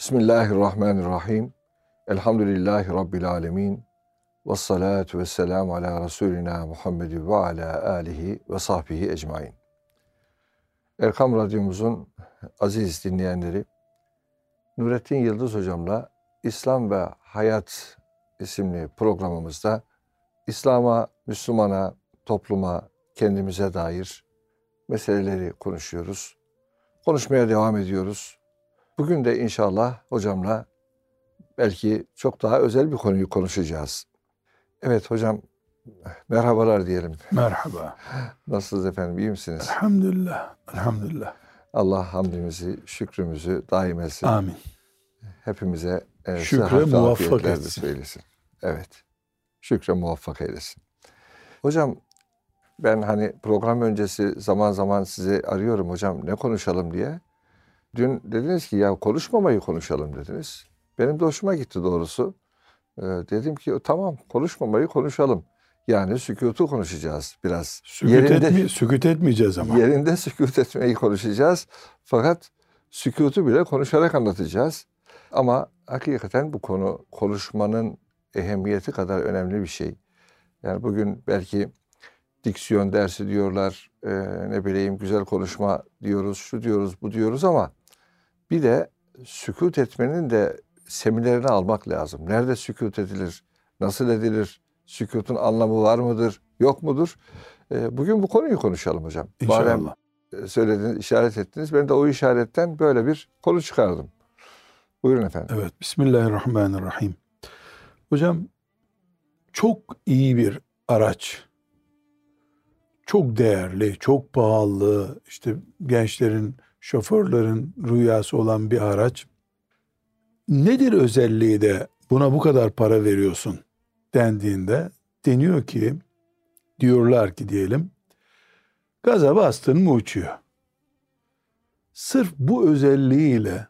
Bismillahirrahmanirrahim. Elhamdülillahi Rabbil alemin. Ve salatu ve selamu ala Resulina Muhammed ve ala alihi ve sahbihi ecmain. Erkam Radyomuzun aziz dinleyenleri, Nurettin Yıldız Hocam'la İslam ve Hayat isimli programımızda İslam'a, Müslümana, topluma, kendimize dair meseleleri konuşuyoruz. Konuşmaya devam ediyoruz. Bugün de inşallah hocamla belki çok daha özel bir konuyu konuşacağız. Evet hocam merhabalar diyelim. Merhaba. Nasılsınız efendim iyi misiniz? Elhamdülillah. Elhamdülillah. Allah hamdimizi, şükrümüzü daim etsin. Amin. Hepimize e, Şükre muvaffak etsin. söylesin. Evet. Şükre muvaffak eylesin. Hocam ben hani program öncesi zaman zaman sizi arıyorum hocam ne konuşalım diye. Dün dediniz ki ya konuşmamayı konuşalım dediniz. Benim de hoşuma gitti doğrusu. Ee, dedim ki tamam konuşmamayı konuşalım. Yani sükutu konuşacağız biraz. Sükut, yerinde, etmi- sükut etmeyeceğiz ama. yerinde sükut etmeyi konuşacağız. Fakat sükutu bile konuşarak anlatacağız. Ama hakikaten bu konu konuşmanın ehemmiyeti kadar önemli bir şey. Yani bugün belki diksiyon dersi diyorlar, e, ne bileyim güzel konuşma diyoruz, şu diyoruz, bu diyoruz ama bir de sükut etmenin de seminerini almak lazım. Nerede sükut edilir, nasıl edilir, sükutun anlamı var mıdır, yok mudur? E, bugün bu konuyu konuşalım hocam. İnşallah. e, söylediniz, işaret ettiniz, ben de o işaretten böyle bir konu çıkardım. Buyurun efendim. Evet. Bismillahirrahmanirrahim. Hocam çok iyi bir araç. Çok değerli, çok pahalı, işte gençlerin, şoförlerin rüyası olan bir araç. Nedir özelliği de buna bu kadar para veriyorsun dendiğinde deniyor ki, diyorlar ki diyelim, gaza bastın mı uçuyor. Sırf bu özelliğiyle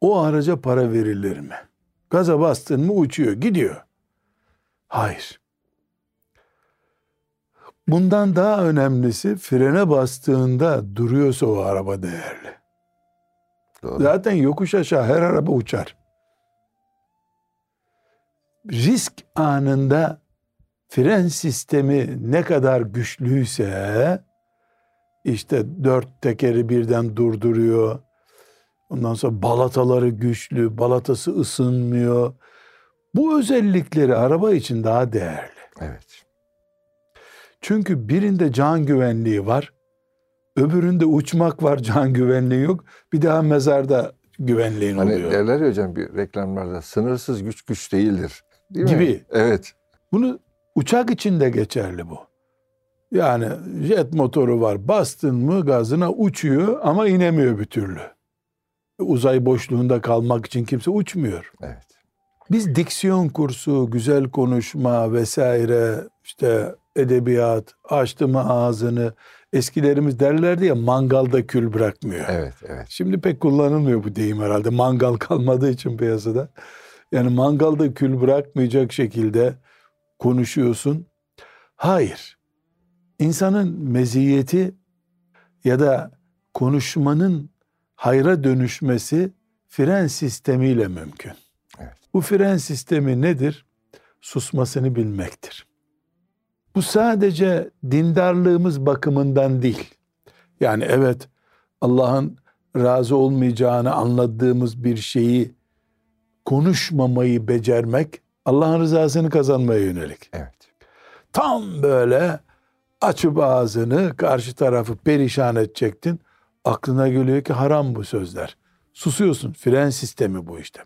o araca para verilir mi? Gaza bastın mı uçuyor, gidiyor. Hayır. Bundan daha önemlisi frene bastığında duruyorsa o araba değerli. Doğru. Zaten yokuş aşağı her araba uçar. Risk anında fren sistemi ne kadar güçlüyse işte dört tekeri birden durduruyor. Ondan sonra balataları güçlü, balatası ısınmıyor. Bu özellikleri araba için daha değerli. Evet. Çünkü birinde can güvenliği var. Öbüründe uçmak var, can güvenliği yok. Bir daha mezarda güvenliğin Hani oluyor. derler ya hocam bir reklamlarda sınırsız güç güç değildir. Değil mi? Gibi. Evet. Bunu uçak için de geçerli bu. Yani jet motoru var. Bastın mı gazına uçuyor ama inemiyor bir türlü. Uzay boşluğunda kalmak için kimse uçmuyor. Evet. Biz diksiyon kursu, güzel konuşma vesaire işte edebiyat, açtı mı ağzını eskilerimiz derlerdi ya mangalda kül bırakmıyor. Evet, evet. Şimdi pek kullanılmıyor bu deyim herhalde. Mangal kalmadığı için piyasada. Yani mangalda kül bırakmayacak şekilde konuşuyorsun. Hayır. İnsanın meziyeti ya da konuşmanın hayra dönüşmesi fren sistemiyle mümkün. Evet. Bu fren sistemi nedir? Susmasını bilmektir. Bu sadece dindarlığımız bakımından değil. Yani evet Allah'ın razı olmayacağını anladığımız bir şeyi konuşmamayı becermek Allah'ın rızasını kazanmaya yönelik. Evet. Tam böyle açıp ağzını karşı tarafı perişan edecektin. Aklına geliyor ki haram bu sözler. Susuyorsun. Fren sistemi bu işte.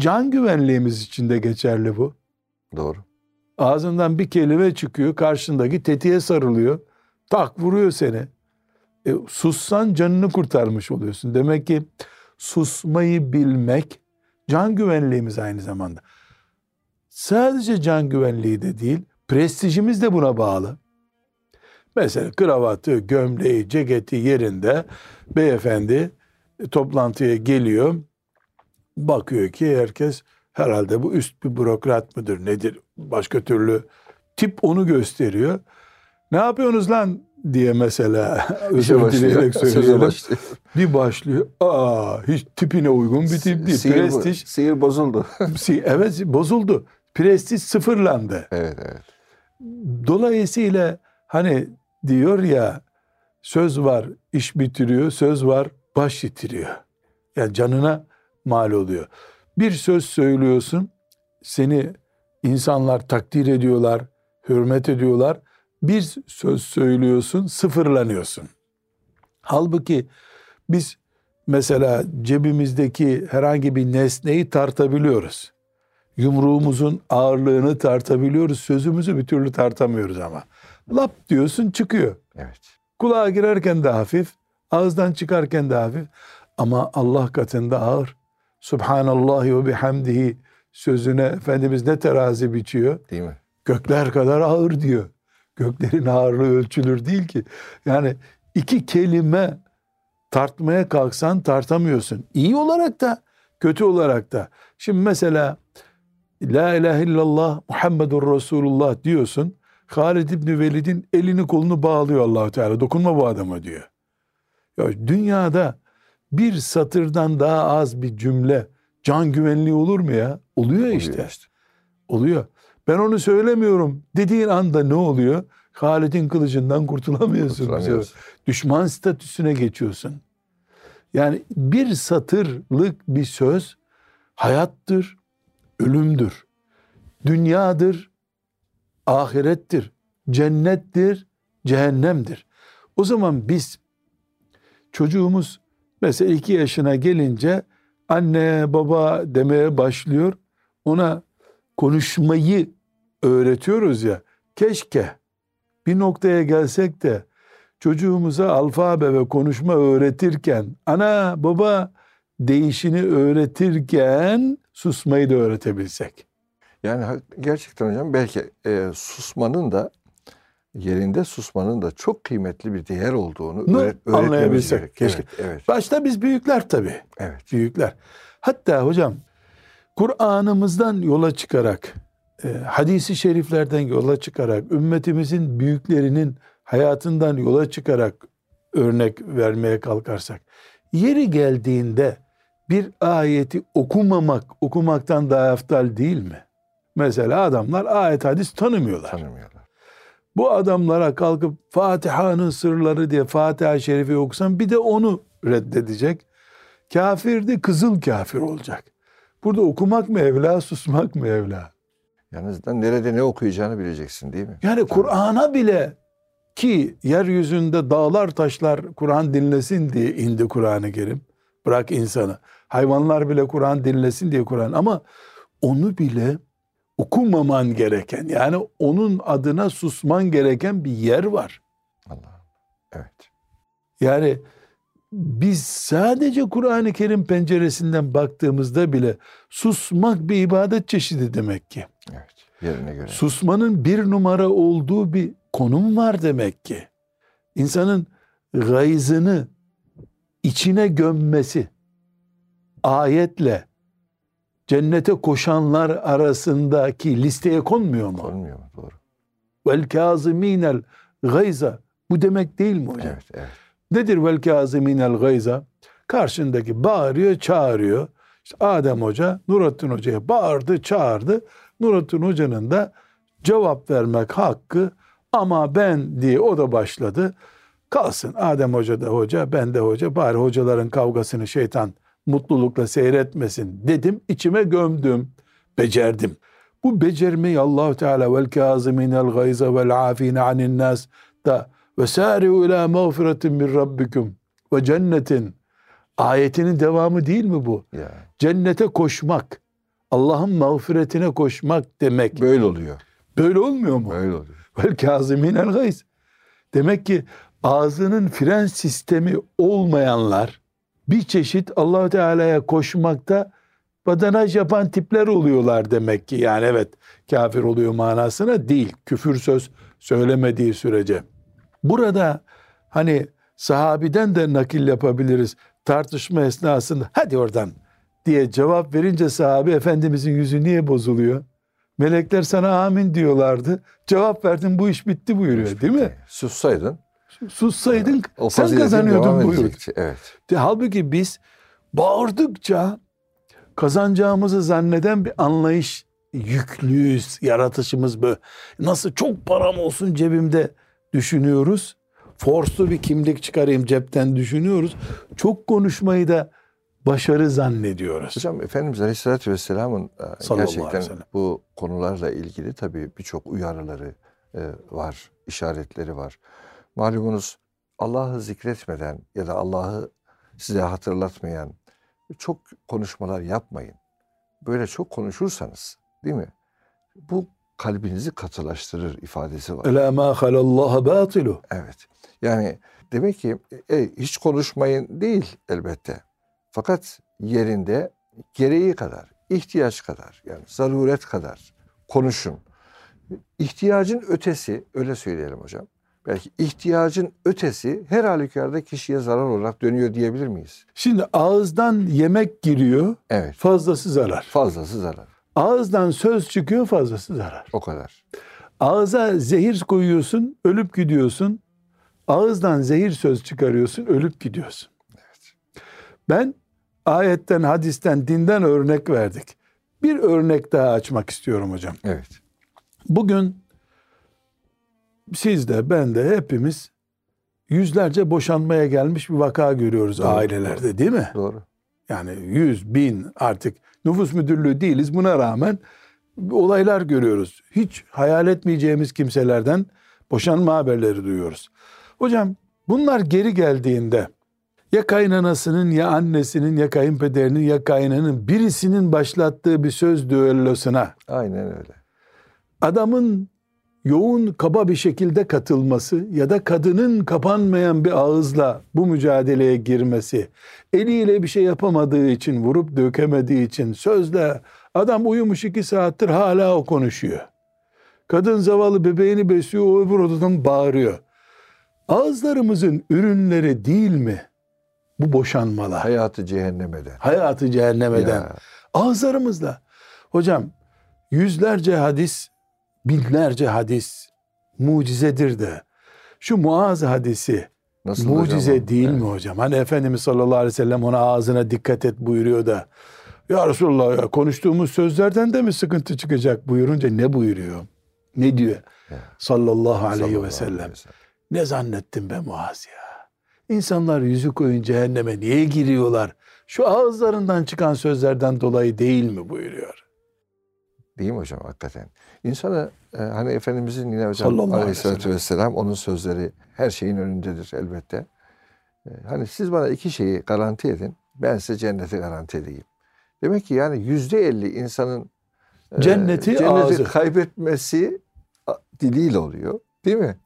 Can güvenliğimiz için de geçerli bu. Doğru. Ağzından bir kelime çıkıyor, karşındaki tetiğe sarılıyor. Tak vuruyor seni. E, sussan canını kurtarmış oluyorsun. Demek ki susmayı bilmek can güvenliğimiz aynı zamanda. Sadece can güvenliği de değil, prestijimiz de buna bağlı. Mesela kravatı, gömleği, ceketi yerinde beyefendi e, toplantıya geliyor. Bakıyor ki herkes herhalde bu üst bir bürokrat mıdır nedir başka türlü tip onu gösteriyor. Ne yapıyorsunuz lan diye mesela İşe özür dileyerek söyleyelim. başlıyor. Bir başlıyor. Aa hiç tipine uygun bir tip değil. Sihir, Prestij sihir bozuldu. evet bozuldu. Prestij sıfırlandı. evet evet. Dolayısıyla hani diyor ya söz var iş bitiriyor, söz var baş yitiriyor. Yani canına mal oluyor. Bir söz söylüyorsun, seni insanlar takdir ediyorlar, hürmet ediyorlar. Bir söz söylüyorsun, sıfırlanıyorsun. Halbuki biz mesela cebimizdeki herhangi bir nesneyi tartabiliyoruz. Yumruğumuzun ağırlığını tartabiliyoruz. Sözümüzü bir türlü tartamıyoruz ama. Lap diyorsun çıkıyor. Evet. Kulağa girerken de hafif, ağızdan çıkarken de hafif. Ama Allah katında ağır. Subhanallahi ve bihamdihi sözüne Efendimiz ne terazi biçiyor? Değil mi? Gökler kadar ağır diyor. Göklerin ağırlığı ölçülür değil ki. Yani iki kelime tartmaya kalksan tartamıyorsun. İyi olarak da kötü olarak da. Şimdi mesela La ilahe illallah Muhammedur Resulullah diyorsun. Halid İbni Velid'in elini kolunu bağlıyor allah Teala. Dokunma bu adama diyor. Ya dünyada bir satırdan daha az bir cümle can güvenliği olur mu ya? Oluyor işte. Oluyor işte. Oluyor. Ben onu söylemiyorum dediğin anda ne oluyor? Halid'in kılıcından kurtulamıyorsun. Kurtulamıyorsun. Düşman statüsüne geçiyorsun. Yani bir satırlık bir söz hayattır, ölümdür. Dünyadır, ahirettir, cennettir, cehennemdir. O zaman biz çocuğumuz mesela iki yaşına gelince anne baba demeye başlıyor. Ona konuşmayı öğretiyoruz ya. Keşke bir noktaya gelsek de çocuğumuza alfabe ve konuşma öğretirken ana baba değişini öğretirken susmayı da öğretebilsek. Yani gerçekten hocam belki e, susmanın da yerinde susmanın da çok kıymetli bir değer olduğunu Nu öğret- öğretmemiz gerek. Keşke. Evet, evet, Başta biz büyükler tabii. evet. Büyükler. Hatta hocam Kur'an'ımızdan yola çıkarak, e, hadisi şeriflerden yola çıkarak, ümmetimizin büyüklerinin hayatından yola çıkarak örnek vermeye kalkarsak, yeri geldiğinde bir ayeti okumamak, okumaktan daha eftal değil mi? Mesela adamlar ayet hadis tanımıyorlar. Tanımıyorlar. Bu adamlara kalkıp Fatiha'nın sırları diye Fatiha-i Şerifi okusan bir de onu reddedecek. Kafir de kızıl kafir olacak. Burada okumak mı evla, susmak mı evla? Yalnız da nerede ne okuyacağını bileceksin değil mi? Yani Kur'an'a bile ki yeryüzünde dağlar taşlar Kur'an dinlesin diye indi Kur'an-ı Kerim. Bırak insanı. Hayvanlar bile Kur'an dinlesin diye Kur'an ama onu bile okumaman gereken yani onun adına susman gereken bir yer var. Allah. Evet. Yani biz sadece Kur'an-ı Kerim penceresinden baktığımızda bile susmak bir ibadet çeşidi demek ki. Evet. Yerine göre. Susmanın bir numara olduğu bir konum var demek ki. İnsanın gayzını içine gömmesi ayetle cennete koşanlar arasındaki listeye konmuyor mu? Konmuyor mu? Doğru. Vel kazimînel gayza. Bu demek değil mi hocam? Evet, evet. Nedir vel kâzimînel gayza? Karşındaki bağırıyor, çağırıyor. İşte Adem Hoca Nurattin Hoca'ya bağırdı, çağırdı. Nurattin Hoca'nın da cevap vermek hakkı ama ben diye o da başladı. Kalsın Adem Hoca da hoca, ben de hoca. Bari hocaların kavgasını şeytan mutlulukla seyretmesin dedim. içime gömdüm, becerdim. Bu becermeyi Allahu Teala vel kâzimînel gayza vel afîne anin nas da ve sâri'u ilâ mağfiretin min rabbikum ve cennetin ayetinin devamı değil mi bu? Ya. Cennete koşmak, Allah'ın mağfiretine koşmak demek. Böyle oluyor. Böyle olmuyor mu? Böyle oluyor. Vel kâzimînel gayz. Demek ki ağzının fren sistemi olmayanlar bir çeşit Allahu Teala'ya koşmakta badanaj yapan tipler oluyorlar demek ki. Yani evet kafir oluyor manasına değil. Küfür söz söylemediği sürece. Burada hani sahabiden de nakil yapabiliriz. Tartışma esnasında hadi oradan diye cevap verince sahabe Efendimizin yüzü niye bozuluyor? Melekler sana amin diyorlardı. Cevap verdin bu iş bitti buyuruyor değil mi? Sussaydın Sussaydın O sen kazanıyordun buyur. Evet. De, halbuki biz bağırdıkça kazanacağımızı zanneden bir anlayış yüklüyüz. Yaratışımız böyle. Nasıl çok param olsun cebimde düşünüyoruz. Forslu bir kimlik çıkarayım cepten düşünüyoruz. Çok konuşmayı da başarı zannediyoruz. Hocam Efendimiz Aleyhisselatü Vesselam'ın e, gerçekten bu konularla ilgili tabii birçok uyarıları e, var, işaretleri var. Malumunuz Allah'ı zikretmeden ya da Allah'ı size hatırlatmayan çok konuşmalar yapmayın. Böyle çok konuşursanız değil mi? Bu kalbinizi katılaştırır ifadesi var. Ela ma halallaha batilu. Evet. Yani demek ki e, hiç konuşmayın değil elbette. Fakat yerinde gereği kadar, ihtiyaç kadar yani zaruret kadar konuşun. İhtiyacın ötesi öyle söyleyelim hocam. Belki ihtiyacın ötesi her halükarda kişiye zarar olarak dönüyor diyebilir miyiz? Şimdi ağızdan yemek giriyor, Evet. fazlası zarar. Fazlası zarar. Ağızdan söz çıkıyor, fazlası zarar. O kadar. Ağza zehir koyuyorsun, ölüp gidiyorsun. Ağızdan zehir söz çıkarıyorsun, ölüp gidiyorsun. Ben ayetten, hadisten, dinden örnek verdik. Bir örnek daha açmak istiyorum hocam. Evet. Bugün siz de ben de hepimiz yüzlerce boşanmaya gelmiş bir vaka görüyoruz Doğru, ailelerde değil mi? Doğru. Yani yüz, bin artık nüfus müdürlüğü değiliz. Buna rağmen olaylar görüyoruz. Hiç hayal etmeyeceğimiz kimselerden boşanma haberleri duyuyoruz. Hocam bunlar geri geldiğinde ya kaynanasının ya annesinin ya kayınpederinin ya kaynanın birisinin başlattığı bir söz düellosuna Aynen öyle. adamın yoğun kaba bir şekilde katılması ya da kadının kapanmayan bir ağızla bu mücadeleye girmesi, eliyle bir şey yapamadığı için, vurup dökemediği için sözle adam uyumuş iki saattir hala o konuşuyor. Kadın zavallı bebeğini besliyor, o öbür odadan bağırıyor. Ağızlarımızın ürünleri değil mi bu boşanmalar? Hayatı cehennem eder. Hayatı cehennem eden. Ya. Ağızlarımızla. Hocam yüzlerce hadis, binlerce hadis mucizedir de. Şu Muaz hadisi Nasıl mucize hocam değil Evet. mi hocam? Hani Efendimiz sallallahu aleyhi ve sellem ona ağzına dikkat et buyuruyor da. Ya Resulallah ya konuştuğumuz sözlerden de mi sıkıntı çıkacak buyurunca ne buyuruyor? Ne diyor? Ya. Sallallahu aleyhi Sallallahu ve sellem. aleyhi ve sellem. Ne zannettin be Muaz ya? İnsanlar yüzü koyun cehenneme niye giriyorlar? Şu ağızlarından çıkan sözlerden dolayı değil mi buyuruyor? Değil mi hocam hakikaten? İnsanı e, hani Efendimizin yine hocam Sallallahu aleyhissalatü vesselam onun sözleri her şeyin önündedir elbette. E, hani siz bana iki şeyi garanti edin ben size cenneti garanti edeyim. Demek ki yani yüzde elli insanın e, Cenneti ağzı. kaybetmesi diliyle oluyor. Değil mi?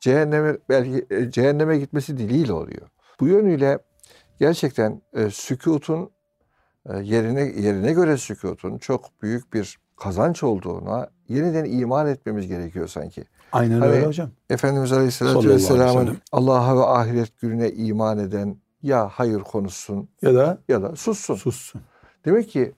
Cehenneme belki e, cehenneme gitmesi diliyle oluyor. Bu yönüyle gerçekten e, sükutun e, yerine yerine göre sükutun çok büyük bir kazanç olduğuna yeniden iman etmemiz gerekiyor sanki. Aynen Hani- öyle hocam. Efendimiz Aleyhisselatü Vesselam'ın. Allah'a ve ahiret gününe iman eden ya hayır konuşsun Ya da ya da sussun. sussun. Demek ki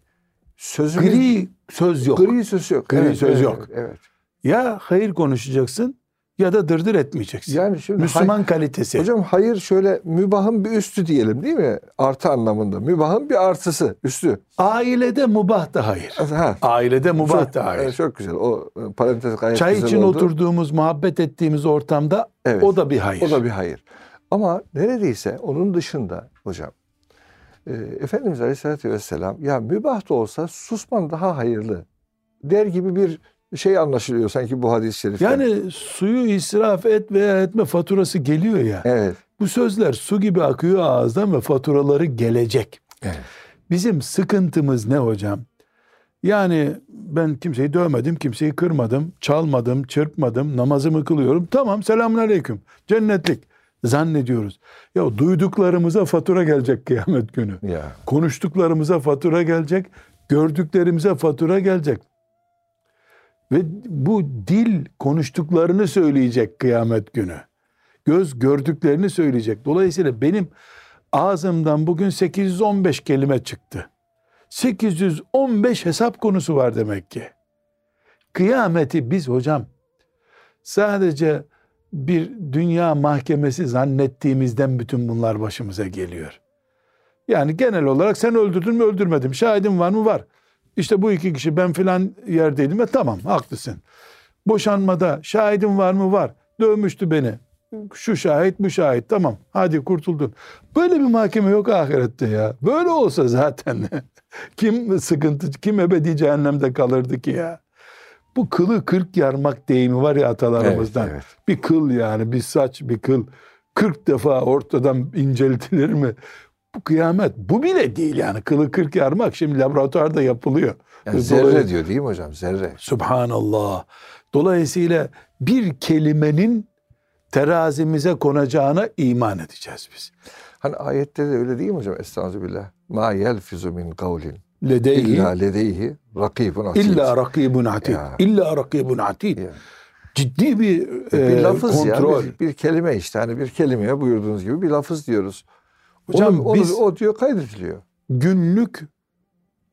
sözümüz Gri söz yok. gri söz yok. Gri söz evet, yok. Evet. Ya hayır konuşacaksın ya da dırdır etmeyeceksin. Yani şimdi Müslüman kalitesi. Hocam hayır şöyle mübahın bir üstü diyelim değil mi? Artı anlamında. Mübahın bir artısı, üstü. Ailede mubah da hayır. Ha. Ailede mubah Çok, da hayır. çok güzel. O e, parantez gayet Çay güzel için oldu. oturduğumuz, muhabbet ettiğimiz ortamda Evet. o da bir hayır. O da bir hayır. Ama neredeyse onun dışında hocam e, Efendimiz Aleyhisselatü Vesselam ya mübah da olsa susman daha hayırlı der gibi bir şey anlaşılıyor sanki bu hadis-i şeriften. Yani suyu israf et veya etme faturası geliyor ya. Evet. Bu sözler su gibi akıyor ağızdan ve faturaları gelecek. Evet. Bizim sıkıntımız ne hocam? Yani ben kimseyi dövmedim, kimseyi kırmadım, çalmadım, çırpmadım, namazımı kılıyorum. Tamam selamun aleyküm, cennetlik zannediyoruz. Ya duyduklarımıza fatura gelecek kıyamet günü. Ya. Konuştuklarımıza fatura gelecek, gördüklerimize fatura gelecek. Ve bu dil konuştuklarını söyleyecek kıyamet günü. Göz gördüklerini söyleyecek. Dolayısıyla benim ağzımdan bugün 815 kelime çıktı. 815 hesap konusu var demek ki. Kıyameti biz hocam sadece bir dünya mahkemesi zannettiğimizden bütün bunlar başımıza geliyor. Yani genel olarak sen öldürdün mü öldürmedim. Şahidin var mı? Var. İşte bu iki kişi ben filan yerdeydim ve tamam haklısın. Boşanmada şahidin var mı? Var. Dövmüştü beni. Şu şahit bu şahit tamam hadi kurtuldun. Böyle bir mahkeme yok ahirette ya. Böyle olsa zaten kim sıkıntı kim ebedi cehennemde kalırdı ki ya. Bu kılı kırk yarmak deyimi var ya atalarımızdan. Evet, evet. Bir kıl yani bir saç bir kıl. Kırk defa ortadan inceltilir mi? Bu kıyamet bu bile değil yani kılı kırk yarmak şimdi laboratuvarda yapılıyor. Yani zerre diyor değil mi hocam? Zerre. Subhanallah. Dolayısıyla bir kelimenin terazimize konacağına iman edeceğiz biz. Hani ayette de öyle değil mi hocam? Estağfirullah. Ma yelfizu min kavlin. Ledeyhi İlla ledeyhi rakibun atid. illa rakibun atid. Ya. İlla rakibun atid. Ya. Ciddi bir, bir e, lafız kontrol. ya. Bir, bir kelime işte. Hani bir kelimeye buyurduğunuz gibi bir lafız diyoruz. Hocam onu, onu- biz- o diyor kaydediliyor. Günlük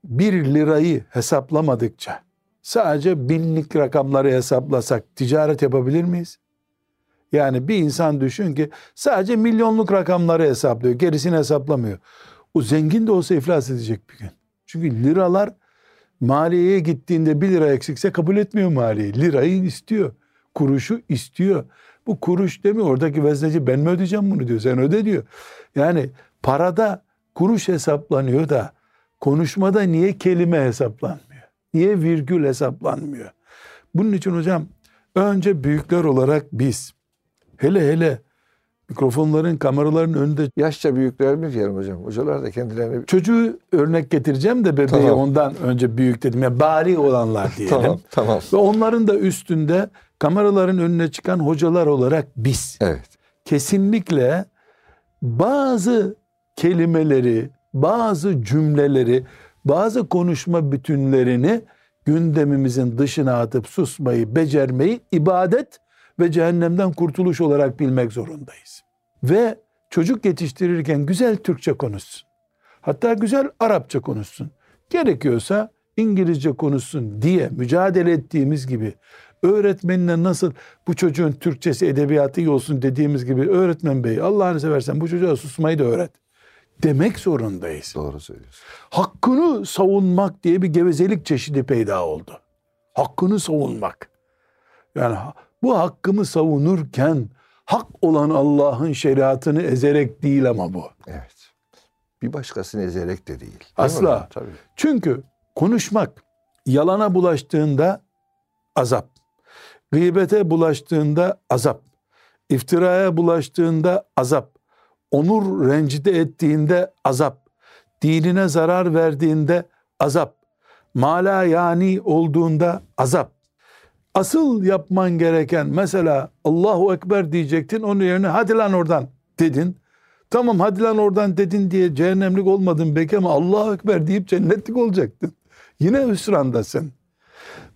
bir lirayı hesaplamadıkça sadece binlik rakamları hesaplasak ticaret yapabilir miyiz? Yani bir insan düşün ki sadece milyonluk rakamları hesaplıyor. Gerisini hesaplamıyor. O zengin de olsa iflas edecek bir gün. Çünkü liralar maliyeye gittiğinde bir lira eksikse kabul etmiyor maliye. Lirayı istiyor. Kuruşu istiyor. Bu kuruş demiyor. Oradaki vezneci ben mi ödeyeceğim bunu diyor. Sen öde diyor. Yani parada kuruş hesaplanıyor da konuşmada niye kelime hesaplanmıyor? Niye virgül hesaplanmıyor? Bunun için hocam önce büyükler olarak biz hele hele mikrofonların kameraların önünde Yaşça büyüklerimiz diyelim hocam. Hocalar da kendilerini çocuğu örnek getireceğim de bebeği Tamam. ondan önce büyük dedim. Ya bari olanlar diyelim. tamam tamam. Ve onların da üstünde kameraların önüne çıkan hocalar olarak biz Evet. kesinlikle bazı kelimeleri, bazı cümleleri, bazı konuşma bütünlerini gündemimizin dışına atıp susmayı, becermeyi ibadet ve cehennemden kurtuluş olarak bilmek zorundayız. Ve çocuk yetiştirirken güzel Türkçe konuşsun. Hatta güzel Arapça konuşsun. Gerekiyorsa İngilizce konuşsun diye mücadele ettiğimiz gibi öğretmenine nasıl bu çocuğun Türkçesi edebiyatı iyi olsun dediğimiz gibi öğretmen bey Allah'ını seversen bu çocuğa susmayı da öğret demek zorundayız. Doğru söylüyorsun. Hakkını savunmak diye bir gevezelik çeşidi peyda oldu. Hakkını savunmak. Yani bu hakkımı savunurken hak olan Allah'ın şeriatını ezerek değil ama bu. Evet. Bir başkasını ezerek de değil. Değil Asla. Tabii. Çünkü konuşmak yalana bulaştığında azap. Gıybete bulaştığında azap. iftiraya bulaştığında azap. Onur rencide ettiğinde azap. Dinine zarar verdiğinde azap. Mala yani olduğunda azap. Asıl yapman gereken mesela Allahu Ekber diyecektin onun yerine hadi lan oradan dedin. Tamam hadi lan oradan dedin diye cehennemlik olmadın belki ama Allahu Ekber deyip cennetlik olacaktın. Yine hüsrandasın.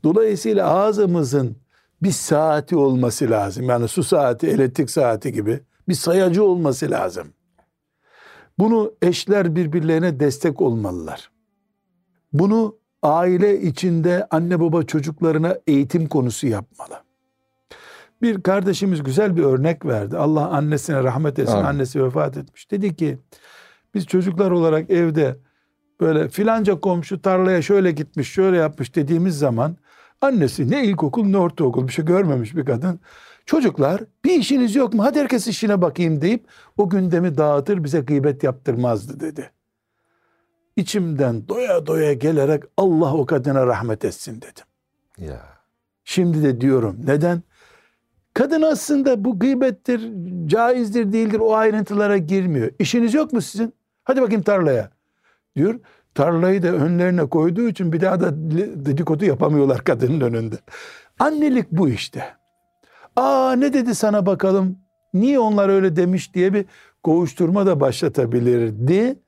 Dolayısıyla ağzımızın bir saati olması lazım. Yani su saati, elektrik saati gibi bir sayacı olması lazım. Bunu eşler birbirlerine destek olmalılar. Bunu aile içinde anne baba çocuklarına eğitim konusu yapmalı. Bir kardeşimiz güzel bir örnek verdi. Allah annesine rahmet etsin. Amin. Annesi vefat etmiş. Dedi ki biz çocuklar olarak evde böyle filanca komşu tarlaya şöyle gitmiş, şöyle yapmış dediğimiz zaman annesi ne ilkokul ne ortaokul bir şey görmemiş bir kadın. Çocuklar bir işiniz yok mu? Hadi herkes işine bakayım deyip o gündemi dağıtır bize gıybet yaptırmazdı dedi. İçimden doya doya gelerek Allah o kadına rahmet etsin dedim. Ya. Şimdi de diyorum neden? Kadın aslında bu gıybettir, caizdir değildir o ayrıntılara girmiyor. İşiniz yok mu sizin? Hadi bakayım tarlaya diyor. Tarlayı da önlerine koyduğu için bir daha da dedikodu yapamıyorlar kadının önünde. Annelik bu işte. Aa ne dedi sana bakalım? Niye onlar öyle demiş diye bir kovuşturma da başlatabilirdi.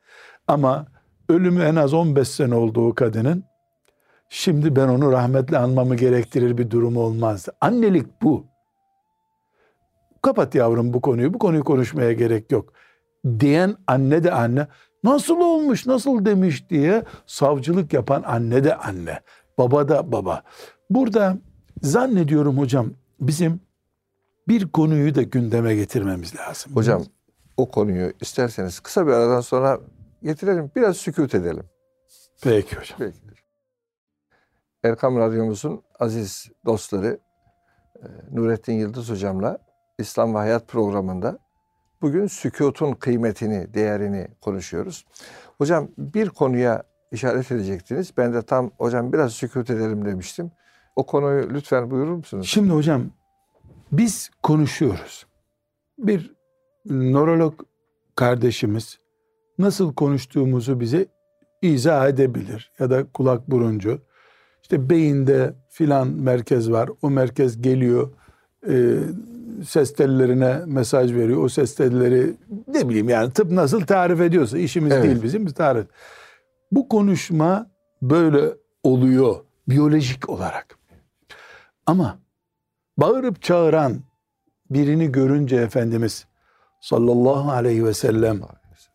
Ama ölümü en az 15 sene oldu o kadının. Şimdi ben onu rahmetle anmamı gerektirir bir durum olmazdı. Annelik bu. Kapat yavrum bu konuyu. Bu konuyu konuşmaya gerek yok. Diyen anne de anne. Nasıl olmuş, nasıl demiş diye savcılık yapan anne de anne. Baba da baba. Burada zannediyorum hocam bizim bir konuyu da gündeme getirmemiz lazım. Hocam o konuyu isterseniz kısa bir aradan sonra getirelim. Biraz sükut edelim. Peki hocam. Peki. Erkam Radyomuzun aziz dostları e, Nurettin Yıldız hocamla İslam ve Hayat programında bugün sükutun kıymetini, değerini konuşuyoruz. Hocam bir konuya işaret edecektiniz. Ben de tam hocam biraz sükut edelim demiştim. O konuyu lütfen buyurur musunuz? Şimdi hocam biz konuşuyoruz. Bir nörolog kardeşimiz nasıl konuştuğumuzu bize izah edebilir ya da kulak buruncu. İşte beyinde filan merkez var. O merkez geliyor e, ses tellerine mesaj veriyor. O ses telleri ne bileyim yani tıp nasıl tarif ediyorsa işimiz Evet. değil bizim biz tarif. Bu konuşma böyle oluyor biyolojik olarak. Ama bağırıp çağıran birini görünce Efendimiz sallallahu aleyhi ve sellem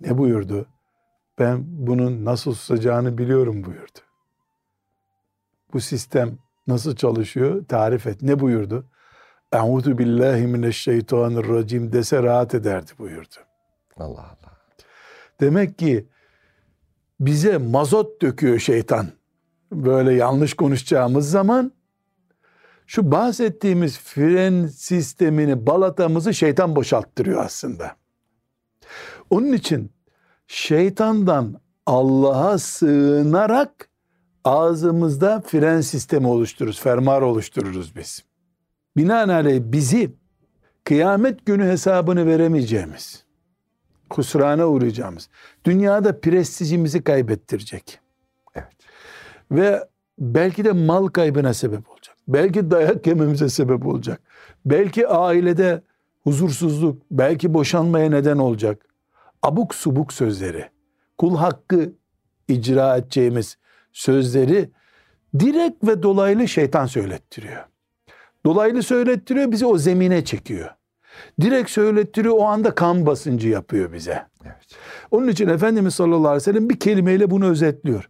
ne buyurdu? Ben bunun nasıl susacağını biliyorum buyurdu. Bu sistem nasıl çalışıyor? Tarif et. Ne buyurdu? Euzu billahi mineşşeytanirracim dese rahat ederdi buyurdu. Allah Allah. Demek ki bize mazot döküyor şeytan. Böyle yanlış konuşacağımız zaman şu bahsettiğimiz fren sistemini, balatamızı şeytan boşalttırıyor aslında. Onun için şeytandan Allah'a sığınarak ağzımızda fren sistemi oluştururuz, fermuar oluştururuz biz. Binaenaleyh bizi kıyamet günü hesabını veremeyeceğimiz, husrana uğrayacağımız, dünyada prestijimizi kaybettirecek. Evet. Ve belki de mal kaybına sebep olacak. Belki dayak yememize sebep olacak. Belki ailede huzursuzluk, belki boşanmaya neden olacak. Abuk subuk sözleri, kul hakkı icra edeceğimiz sözleri direkt ve dolaylı şeytan söylettiriyor. Dolaylı söylettiriyor bizi o zemine çekiyor. Direkt söylettiriyor o anda kan basıncı yapıyor bize. Evet. Onun için Efendimiz sallallahu aleyhi ve sellem bir kelimeyle bunu özetliyor.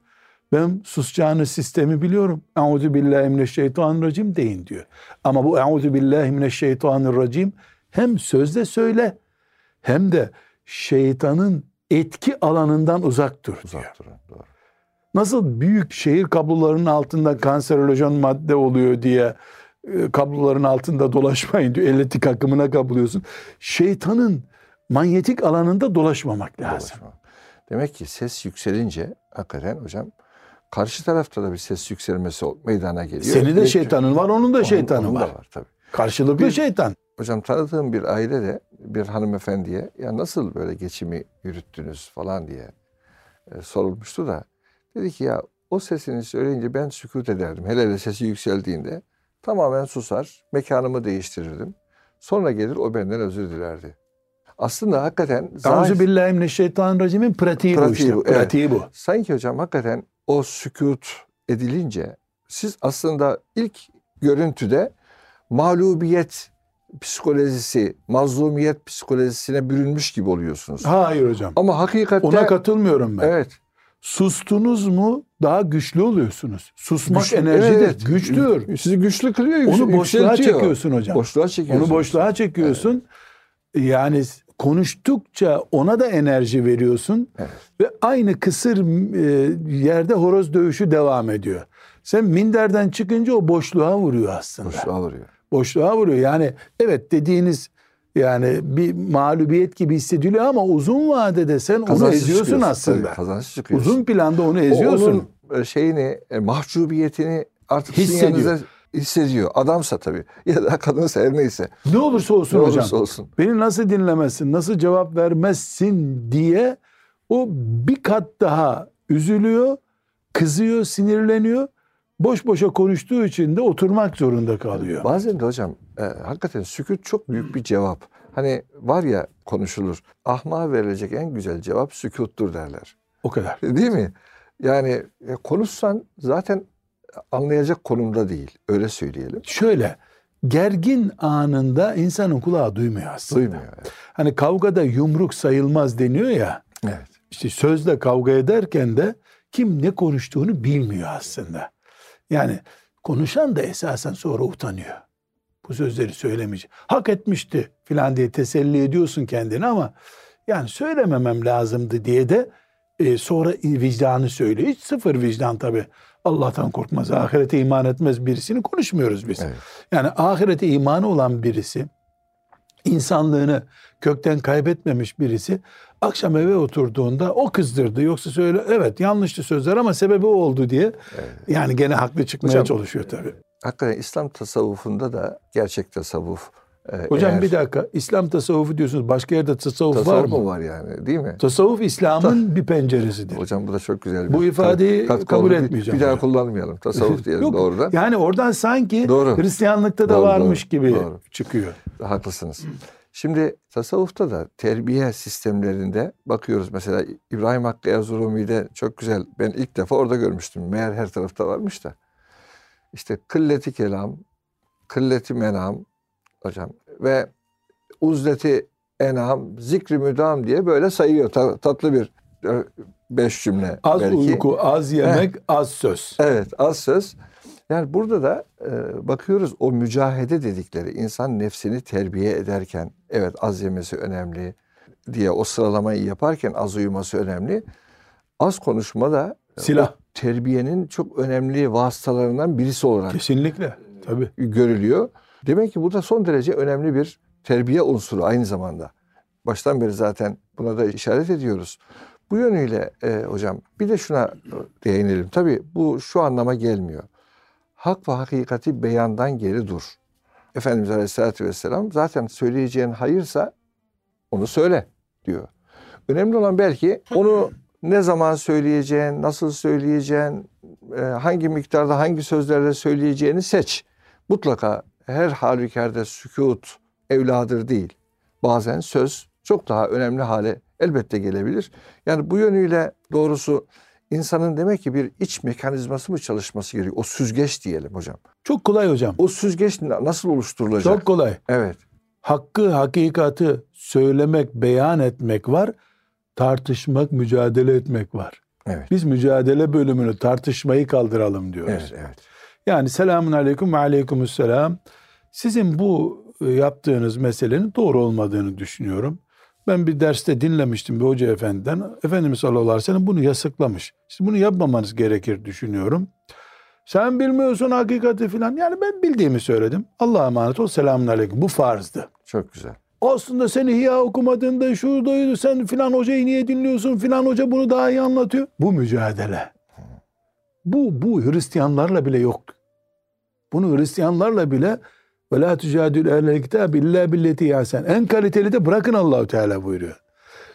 Ben susacağınız sistemi biliyorum. Euzu billahi mineşşeytanirracim deyin diyor. Ama bu euzu billahi mineşşeytanirracim hem sözde söyle hem de şeytanın etki alanından uzak dur diyor. Uzak durun. Doğru. Nasıl büyük şehir kablolarının altında kanserojen madde oluyor diye kabloların altında dolaşmayın diyor. Elektrik akımına kapılıyorsun. Şeytanın manyetik alanında dolaşmamak lazım. Dolaşma. Demek ki ses yükselince hakikaten hocam karşı tarafta da bir ses yükselmesi meydana geliyor. Senin de şeytanın var, onun da Onun- şeytanı onun da var. var tabii. Karşılıklı Bir- şeytan. Hocam tanıdığım bir aile de bir hanımefendiye ya nasıl böyle geçimi yürüttünüz falan diye e, sorulmuştu da dedi ki ya o sesini söyleyince ben sükut ederdim. Hele hele sesi yükseldiğinde tamamen susar, mekanımı değiştirirdim. Sonra gelir o benden özür dilerdi. Aslında hakikaten zahir- billahi mineşşeytanirracim'in pratiği, bu Pratiği işte. bu, evet. Pratiği bu. sanki hocam hakikaten o sükut edilince siz aslında ilk görüntüde mağlubiyet psikolojisi, mazlumiyet psikolojisine bürünmüş gibi oluyorsunuz. Hayır hocam. Ama hakikatte Ona katılmıyorum ben. evet. Sustunuz mu daha güçlü oluyorsunuz. Susmak Güçlü- enerjidir, evet. güçtür. Sizi güçlü kılıyor, Onu boşluğa çekiyorsun hocam. Boşluğa çekiyorsun. Onu boşluğa çekiyorsun. Yani konuştukça ona da enerji veriyorsun. Evet. Ve aynı kısır e, yerde horoz dövüşü devam ediyor. Sen minderden çıkınca o boşluğa vuruyor aslında. Boşluğa vuruyor. Boşluğa vuruyor. Yani evet dediğiniz yani bir mağlubiyet gibi hissediliyor ama uzun vadede sen onu Kazançsız eziyorsun çıkıyorsun. aslında. Tabii, kazançsız çıkıyorsun. Uzun planda onu O eziyorsun. onun e, şeyini, e, mahcubiyetini artık Hissediyor. hissediyor. Adamsa tabii. Ya da kadınsa her neyse. Ne olursa olsun Ne hocam. olursa olsun. Beni nasıl dinlemezsin, nasıl cevap vermezsin diye o bir kat daha üzülüyor, kızıyor, sinirleniyor. Boş boşa konuştuğu için de oturmak zorunda kalıyor. Bazen de hocam e, hakikaten sükut çok büyük bir cevap. Hani var ya konuşulur. Ahmağa verilecek en güzel cevap sükuttur derler. O kadar. Değil mi? Yani e, konuşsan zaten anlayacak konumda değil. Öyle söyleyelim. Şöyle, gergin anında insanın kulağı duymuyor aslında. Duymuyor. Evet. Hani kavgada yumruk sayılmaz deniyor ya. evet. İşte sözle kavga ederken de kim ne konuştuğunu bilmiyor aslında. Yani konuşan da esasen sonra utanıyor. Bu sözleri söylemeyecek. Hak etmişti filan diye teselli ediyorsun kendini ama yani söylememem lazımdı diye de e, sonra vicdanı söylüyor. Hiç sıfır vicdan tabii. Allah'tan korkmaz, ahirete iman etmez birisini konuşmuyoruz biz. Evet. Yani ahirete imanı olan birisi, insanlığını kökten kaybetmemiş birisi akşam eve oturduğunda o kızdırdı. Yoksa söyle evet yanlıştı sözler ama sebebi o oldu diye yani gene haklı çıkmaya Hocam, çalışıyor tabii. Hakikaten İslam tasavvufunda da gerçek tasavvuf. e, Hocam eğer- bir dakika İslam tasavvufu diyorsunuz başka yerde tasavvuf, var tasavvuf mı? mu var yani değil mi? Tasavvuf İslam'ın bir penceresidir. Hocam bu da çok güzel. bir Bu ifadeyi katkı kabul oldu. Bir- etmeyeceğim Bir daha kullanmayalım. Tasavvuf diyelim Yok, doğrudan. Yani oradan sanki Doğru. Hristiyanlıkta da Doğru, varmış doğru, gibi doğru. çıkıyor. Haklısınız. Şimdi tasavvufta da terbiye sistemlerinde bakıyoruz mesela İbrahim Hakkı Erzurumi'de çok güzel. Ben ilk defa orada görmüştüm. Meğer her tarafta varmış da. İşte kılleti kelam, kılleti menam hocam ve uzleti enam, zikri müdam diye böyle sayıyor. Ta- tatlı bir e, beş cümle Az belki. uyku, az yemek, az söz. Evet az söz. Yani burada da e, bakıyoruz o mücahede dedikleri insan nefsini terbiye ederken evet az yemesi önemli diye o sıralamayı yaparken az uyuması önemli. Az konuşma da Silah. Terbiyenin çok önemli vasıtalarından birisi olarak Kesinlikle. Tabii. görülüyor. Demek ki bu da son derece önemli bir terbiye unsuru aynı zamanda. Baştan beri zaten buna da işaret ediyoruz. Bu yönüyle e, hocam bir de şuna değinelim. Tabii bu şu anlama gelmiyor. Hak ve hakikati beyandan geri dur. Efendimiz Aleyhisselatü Vesselam zaten söyleyeceğin hayırsa onu söyle diyor. Önemli olan belki onu ne zaman söyleyeceğin, nasıl söyleyeceğin, e, hangi miktarda hangi sözlerle söyleyeceğini seç. Mutlaka her halükarda sükut evladır değil. Bazen söz çok daha önemli hale elbette gelebilir. Yani bu yönüyle doğrusu insanın demek ki bir iç mekanizması mı çalışması gerekiyor? O süzgeç diyelim hocam. Çok kolay hocam. O süzgeç na- nasıl oluşturulacak? Çok kolay. Evet. Hakkı, hakikati söylemek, beyan etmek var. Tartışmak, mücadele etmek var. Evet. Biz mücadele bölümünü tartışmayı kaldıralım diyoruz. Evet, evet. Yani selamun aleyküm ve aleykümselam. Sizin bu e, yaptığınız meselenin doğru olmadığını düşünüyorum. Ben bir derste dinlemiştim bir hoca efendiden. Efendimiz sallallahu aleyhi ve sellem bunu yasaklamış. Siz bunu yapmamanız gerekir düşünüyorum. Sen bilmiyorsun hakikati filan. Yani ben bildiğimi söyledim. Allah'a emanet ol. Selamun aleyküm. Bu farzdı. Çok güzel. Aslında sen ihya okumadığında şuradaydı sen filan hocayı niye dinliyorsun filan hoca bunu daha iyi anlatıyor. Bu mücadele. Bu, bu Hristiyanlarla bile yoktu. Bunu Hristiyanlarla bile ve la tücadül ehlel kitab illa billeti yasen. En kaliteli de bırakın Allahu Teala buyuruyor.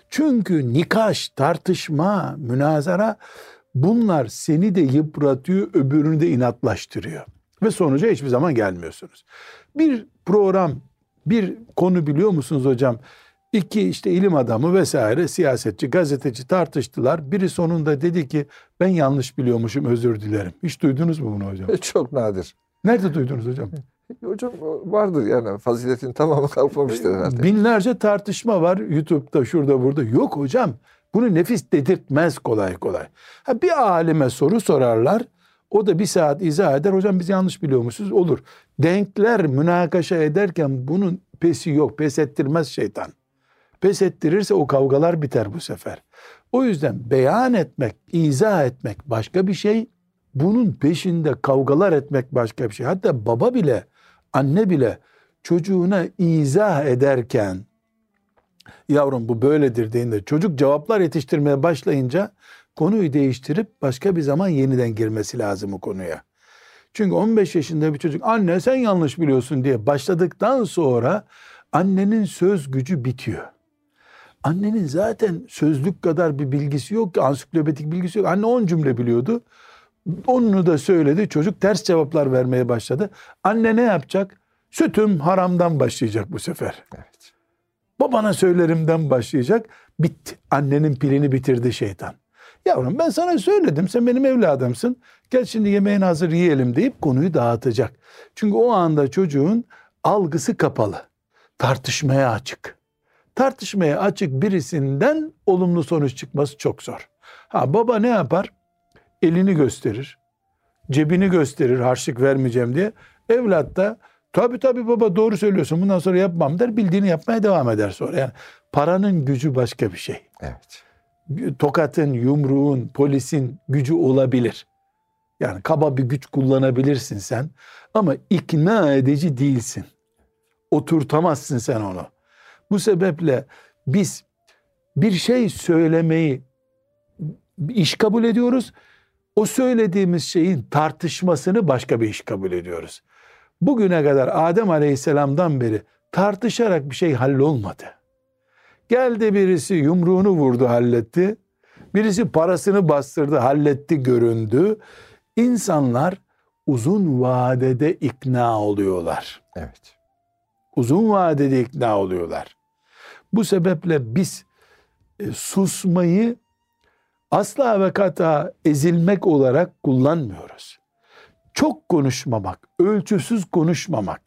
Çünkü nikaş, tartışma, münazara bunlar seni de yıpratıyor, öbürünü de inatlaştırıyor. Ve sonuca hiçbir zaman gelmiyorsunuz. Bir program, bir konu biliyor musunuz hocam? İki işte ilim adamı vesaire siyasetçi, gazeteci tartıştılar. Biri sonunda dedi ki ben yanlış biliyormuşum özür dilerim. Hiç duydunuz mu bunu hocam? Çok nadir. Nerede duydunuz hocam? Hocam vardır yani faziletin tamamı kalkmamıştır herhalde. Binlerce tartışma var YouTube'da şurada burada. Yok hocam. Bunu nefis dedirtmez kolay kolay. Ha, bir alime soru sorarlar. O da bir saat izah eder. Hocam biz yanlış biliyormuşuz. Olur. Denkler münakaşa ederken bunun pesi yok. Pes ettirmez şeytan. Pes ettirirse o kavgalar biter bu sefer. O yüzden beyan etmek, izah etmek başka bir şey. Bunun peşinde kavgalar etmek başka bir şey. Hatta baba bile, anne bile çocuğuna izah ederken yavrum bu böyledir deyince çocuk cevaplar yetiştirmeye başlayınca konuyu değiştirip başka bir zaman yeniden girmesi lazım o konuya. Çünkü 15 yaşında bir çocuk anne sen yanlış biliyorsun diye başladıktan sonra annenin söz gücü bitiyor. Annenin zaten sözlük kadar bir bilgisi yok ki ansiklopedik bilgisi yok. Anne 10 cümle biliyordu. Onu da söyledi. Çocuk ters cevaplar vermeye başladı. Anne ne yapacak? Sütüm haramdan başlayacak bu sefer. Evet. Babana söylerimden başlayacak. Bitti. Annenin pilini bitirdi şeytan. Yavrum ben sana söyledim. Sen benim evladımsın. Gel şimdi yemeğini hazır yiyelim deyip konuyu dağıtacak. Çünkü o anda çocuğun algısı kapalı. Tartışmaya açık. Tartışmaya açık birisinden olumlu sonuç çıkması çok zor. Ha baba ne yapar? Elini gösterir. Cebini gösterir harçlık vermeyeceğim diye. Evlat da Tabii tabii baba doğru söylüyorsun bundan sonra yapmam der bildiğini yapmaya devam eder sonra. Yani paranın gücü başka bir şey. Evet. Tokatın, yumruğun, polisin gücü olabilir. Yani kaba bir güç kullanabilirsin sen ama ikna edici değilsin. Oturtamazsın sen onu. Bu sebeple biz bir şey söylemeyi iş kabul ediyoruz. O söylediğimiz şeyin tartışmasını başka bir iş kabul ediyoruz. Bugüne kadar Adem Aleyhisselam'dan beri tartışarak bir şey hallolmadı. Geldi birisi yumruğunu vurdu halletti. Birisi parasını bastırdı halletti göründü. İnsanlar uzun vadede ikna oluyorlar. Evet. Uzun vadede ikna oluyorlar. Bu sebeple biz e, susmayı asla ve kata ezilmek olarak kullanmıyoruz. Çok konuşmamak, ölçüsüz konuşmamak,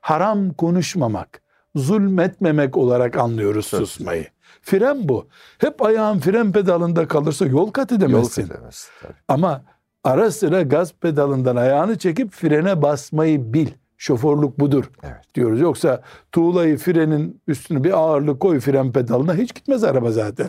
haram konuşmamak, zulmetmemek olarak anlıyoruz Çok susmayı. Fren bu. Hep ayağın fren pedalında kalırsa yol kat Yol edemezsin. edemez. Tabii. Ama ara sıra gaz pedalından ayağını çekip frene basmayı bil. Şoförlük budur Evet. diyoruz. Yoksa tuğlayı frenin üstüne bir ağırlık koy fren pedalına hiç gitmez araba zaten.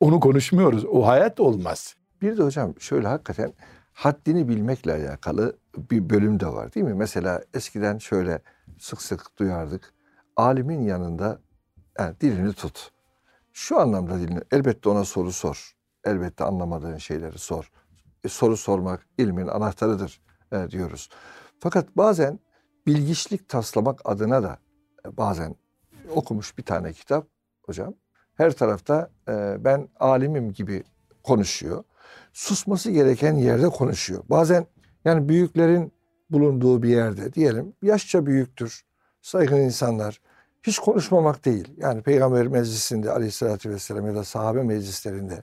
Onu konuşmuyoruz. O hayat olmaz. Bir de hocam şöyle hakikaten haddini bilmekle alakalı bir bölüm de var değil mi? Mesela eskiden şöyle sık sık duyardık. Alimin yanında yani dilini tut. Şu anlamda dilini elbette ona soru sor. Elbette anlamadığın şeyleri sor. E, soru sormak ilmin anahtarıdır e, diyoruz. Fakat bazen bilgiçlik taslamak adına da e, bazen okumuş bir tane kitap hocam. Her tarafta e, ben alimim gibi konuşuyor. Susması gereken yerde konuşuyor. Bazen yani büyüklerin bulunduğu bir yerde diyelim yaşça büyüktür, saygın insanlar. Hiç konuşmamak değil. Yani Peygamber meclisinde aleyhissalatü vesselam ya da sahabe meclislerinde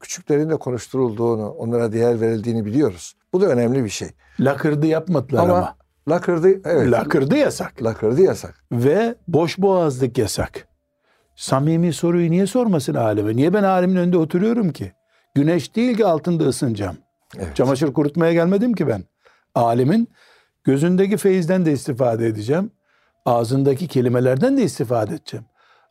küçüklerin de konuşturulduğunu, onlara değer verildiğini biliyoruz. Bu da önemli bir şey. Lakırdı yapmadılar ama. Ama lakırdı, evet. Lakırdı yasak. lakırdı yasak. Ve boş boğazlık yasak. Samimi soruyu niye sormasın alime? Niye ben alimin önünde oturuyorum ki? Güneş değil ki altında ısınacağım. Evet. Çamaşır kurutmaya gelmedim ki ben. Alimin gözündeki feyizden de istifade edeceğim. Ağzındaki kelimelerden de istifade edeceğim.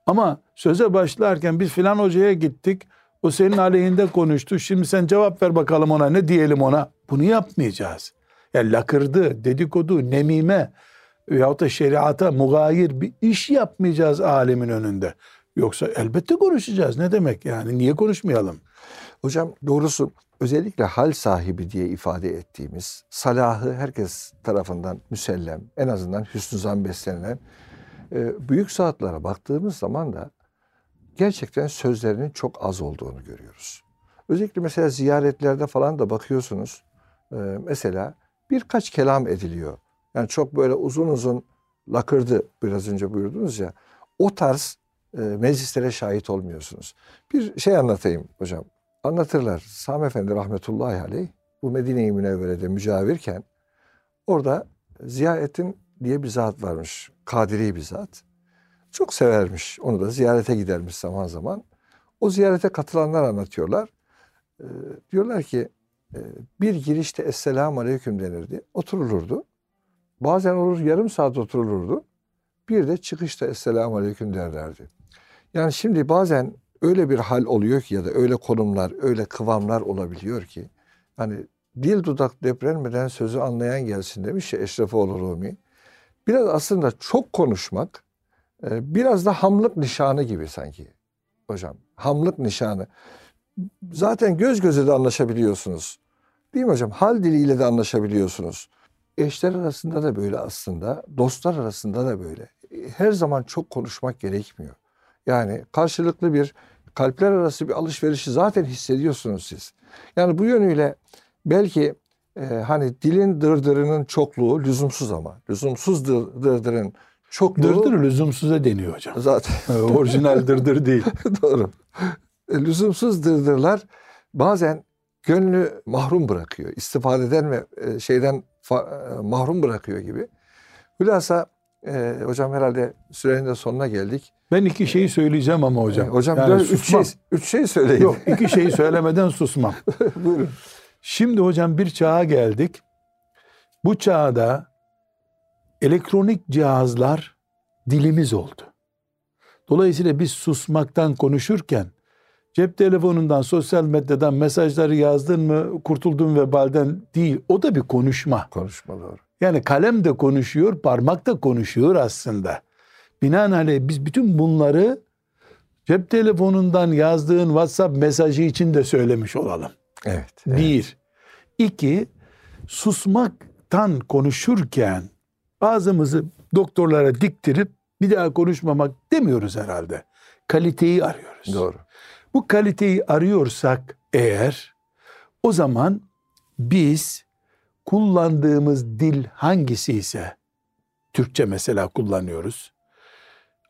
Ama söze başlarken biz filan hocaya gittik. O senin aleyhinde konuştu. Şimdi sen cevap ver bakalım ona. Ne diyelim ona? Bunu yapmayacağız. Yani lakırdı, dedikodu, nemime veyahut da şeriata mugayir bir iş yapmayacağız alemin önünde. Yoksa elbette konuşacağız. Ne demek yani? Niye konuşmayalım? Hocam doğrusu özellikle hal sahibi diye ifade ettiğimiz salahı herkes tarafından müsellem en azından hüsnü zan beslenilen e, büyük saatlere baktığımız zaman da gerçekten sözlerinin çok az olduğunu görüyoruz. Özellikle mesela ziyaretlerde falan da bakıyorsunuz e, mesela birkaç kelam ediliyor. Yani çok böyle uzun uzun lakırdı biraz önce buyurdunuz ya o tarz e, meclislere şahit olmuyorsunuz. Bir şey anlatayım hocam anlatırlar. Sami Efendi rahmetullahi aleyh bu Medine-i Münevvere'de mücavirken orada Ziyaettin diye bir zat varmış. Kadiri bir zat. Çok severmiş. Onu da ziyarete gidermiş zaman zaman. O ziyarete katılanlar anlatıyorlar. Ee, diyorlar ki e, bir girişte Esselamu Aleyküm denirdi. Oturulurdu. Bazen olur yarım saat oturulurdu. Bir de çıkışta Esselamu Aleyküm derlerdi. Yani şimdi bazen öyle bir hal oluyor ki ya da öyle konumlar, öyle kıvamlar olabiliyor ki hani dil dudak deprelmeden sözü anlayan gelsin demiş ya Eşrefoğlu Rumi. Biraz aslında çok konuşmak e, biraz da hamlık nişanı gibi sanki hocam. Hamlık nişanı. Zaten göz göze de anlaşabiliyorsunuz. Değil mi hocam? Hal diliyle de anlaşabiliyorsunuz. Eşler arasında da böyle aslında. Dostlar arasında da böyle. Her zaman çok konuşmak gerekmiyor. Yani karşılıklı bir kalpler arası bir alışverişi zaten hissediyorsunuz siz. Yani bu yönüyle belki e, hani dilin dırdırının çokluğu lüzumsuz ama lüzumsuz dır, dırdırın çokluğu Dırdır lüzumsuza deniyor hocam. zaten Orijinal dırdır değil. doğru. E, lüzumsuz dırdırlar bazen gönlü mahrum bırakıyor. İstifadeden ve e, şeyden e, mahrum bırakıyor gibi. Hülasa e, hocam herhalde sürenin de sonuna geldik. Ben iki şeyi söyleyeceğim ama hocam. E, hocam Yani üç şey, üç şey söyleyin. Yok iki şeyi söylemeden susmam. Buyurun. Şimdi hocam bir çağa geldik. Bu çağda elektronik cihazlar dilimiz oldu. Dolayısıyla biz susmaktan konuşurken cep telefonundan, sosyal medyadan mesajları yazdın mı kurtuldun vebalden değil. O da bir konuşma. Konuşma doğru. Yani kalem de konuşuyor, parmak da konuşuyor aslında. Binaenaleyh biz bütün bunları cep telefonundan yazdığın WhatsApp mesajı için de söylemiş olalım. Evet. evet. Bir. İki, susmaktan konuşurken ağzımızı doktorlara diktirip bir daha konuşmamak demiyoruz herhalde. Kaliteyi arıyoruz. Doğru. Bu kaliteyi arıyorsak eğer o zaman biz kullandığımız dil hangisi ise Türkçe mesela kullanıyoruz.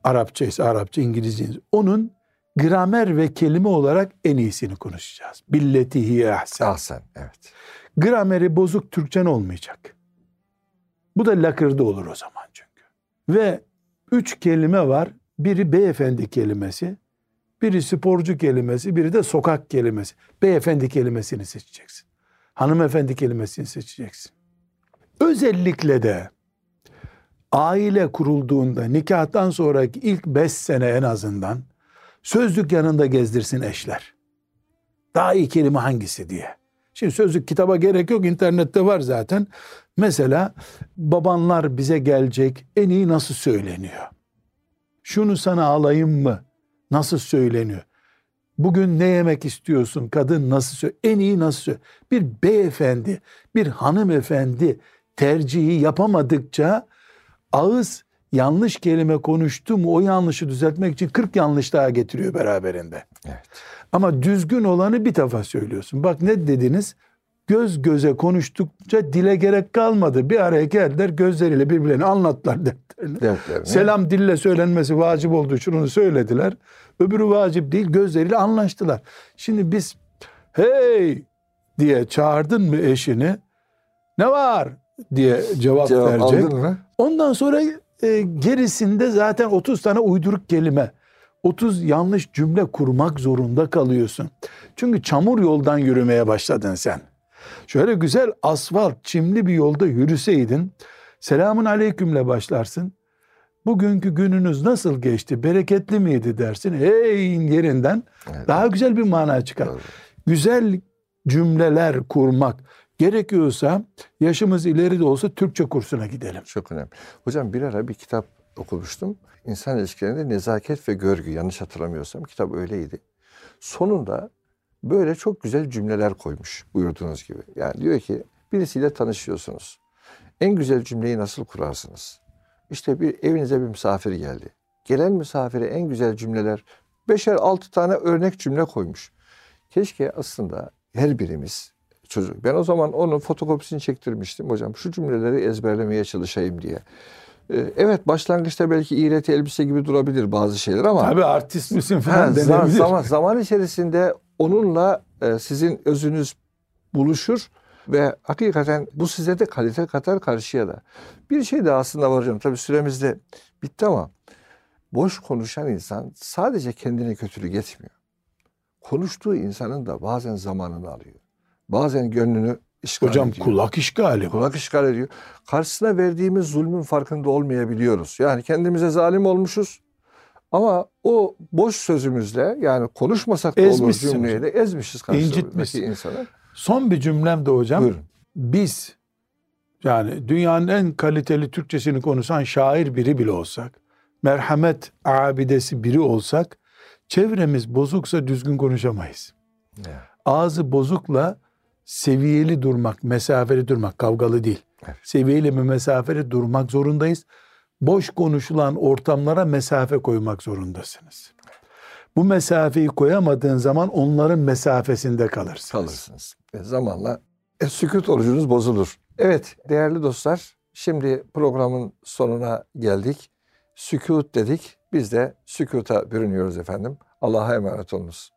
Arapça ise Arapça, İngilizce ise onun gramer ve kelime olarak en iyisini konuşacağız. Billetihi ahsen. Ahsen evet. Grameri bozuk Türkçen olmayacak. Bu da lakırdı olur o zaman çünkü. Ve üç kelime var. Biri beyefendi kelimesi, biri sporcu kelimesi, biri de sokak kelimesi. Beyefendi kelimesini seçeceksin. Hanımefendi kelimesini seçeceksin. Özellikle de aile kurulduğunda nikahtan sonraki ilk beş sene en azından sözlük yanında gezdirsin eşler. Daha iyi kelime hangisi diye. Şimdi sözlük kitaba gerek yok internette var zaten. Mesela babanlar bize gelecek en iyi nasıl söyleniyor? Şunu sana alayım mı? Nasıl söyleniyor? Bugün ne yemek istiyorsun? Kadın nasıl söylüyor? En iyi nasıl söylüyor? Bir beyefendi, bir hanımefendi tercihi yapamadıkça ağız yanlış kelime konuştu mu o yanlışı düzeltmek için 40 yanlış daha getiriyor beraberinde. Evet. Ama düzgün olanı bir defa söylüyorsun. Bak ne dediniz? Göz göze konuştukça dile gerek kalmadı. Bir araya geldiler gözleriyle birbirlerini anlattılar dertlerini. Dertlerini. Selam dille söylenmesi vacip olduğu için onu söylediler. Öbürü vacip değil gözleriyle anlaştılar. Şimdi biz hey diye çağırdın mı eşini ne var diye cevap, Cevap verecek. Ondan sonra e, gerisinde zaten 30 tane uyduruk kelime, 30 yanlış cümle kurmak zorunda kalıyorsun. Çünkü çamur yoldan yürümeye başladın sen. Şöyle güzel asfalt, çimli bir yolda yürüseydin, selamun aleykümle başlarsın. Bugünkü gününüz nasıl geçti, bereketli miydi dersin. Hey yerinden Evet. daha güzel bir mana çıkar. Doğru. Güzel cümleler kurmak gerekiyorsa yaşımız ileri de olsa Türkçe kursuna gidelim. Çok önemli. Hocam bir ara bir kitap okumuştum. İnsan ilişkilerinde nezaket ve görgü yanlış hatırlamıyorsam kitap öyleydi. Sonunda böyle çok güzel cümleler koymuş buyurduğunuz gibi. Yani diyor ki birisiyle tanışıyorsunuz. En güzel cümleyi nasıl kurarsınız? İşte bir evinize bir misafir geldi. Gelen misafire en güzel cümleler beşer altı tane örnek cümle koymuş. Keşke aslında her birimiz çocuk. Ben o zaman onun fotokopisini çektirmiştim hocam. Şu cümleleri ezberlemeye çalışayım diye. Ee, Evet başlangıçta belki iğreti elbise gibi durabilir bazı şeyler ama Tabii artist misin Ha, falan za- denebilir. zaman, zaman içerisinde onunla e, sizin özünüz buluşur ve hakikaten bu size de kalite katar karşıya da. Bir şey de aslında var hocam tabii süremiz de bitti ama boş konuşan insan sadece kendine kötülük etmiyor. Konuştuğu insanın da bazen zamanını alıyor. Bazen gönlünü işgal Hocam ediyor. kulak işgali. Kulak işgal ediyor. Karşısına verdiğimiz zulmün farkında olmayabiliyoruz. Yani kendimize zalim olmuşuz. Ama o boş sözümüzle yani konuşmasak da olur de ezmişiz İncitmişsin. insanı. Son bir cümlem de hocam. Buyurun. Biz yani dünyanın en kaliteli Türkçesini konuşan şair biri bile olsak, merhamet abidesi biri olsak, çevremiz bozuksa düzgün konuşamayız. Ya, Ağzı bozukla seviyeli durmak, mesafeli durmak, kavgalı değil. Evet. Seviyeli ve mesafeli durmak zorundayız. Boş konuşulan ortamlara mesafe koymak zorundasınız. Bu mesafeyi koyamadığın zaman onların mesafesinde kalırsınız. kalırsınız. Ve zamanla e, sükut orucunuz bozulur. Evet değerli dostlar şimdi programın sonuna geldik. Sükut dedik. Biz de sükuta bürünüyoruz efendim. Allah'a emanet olunuz.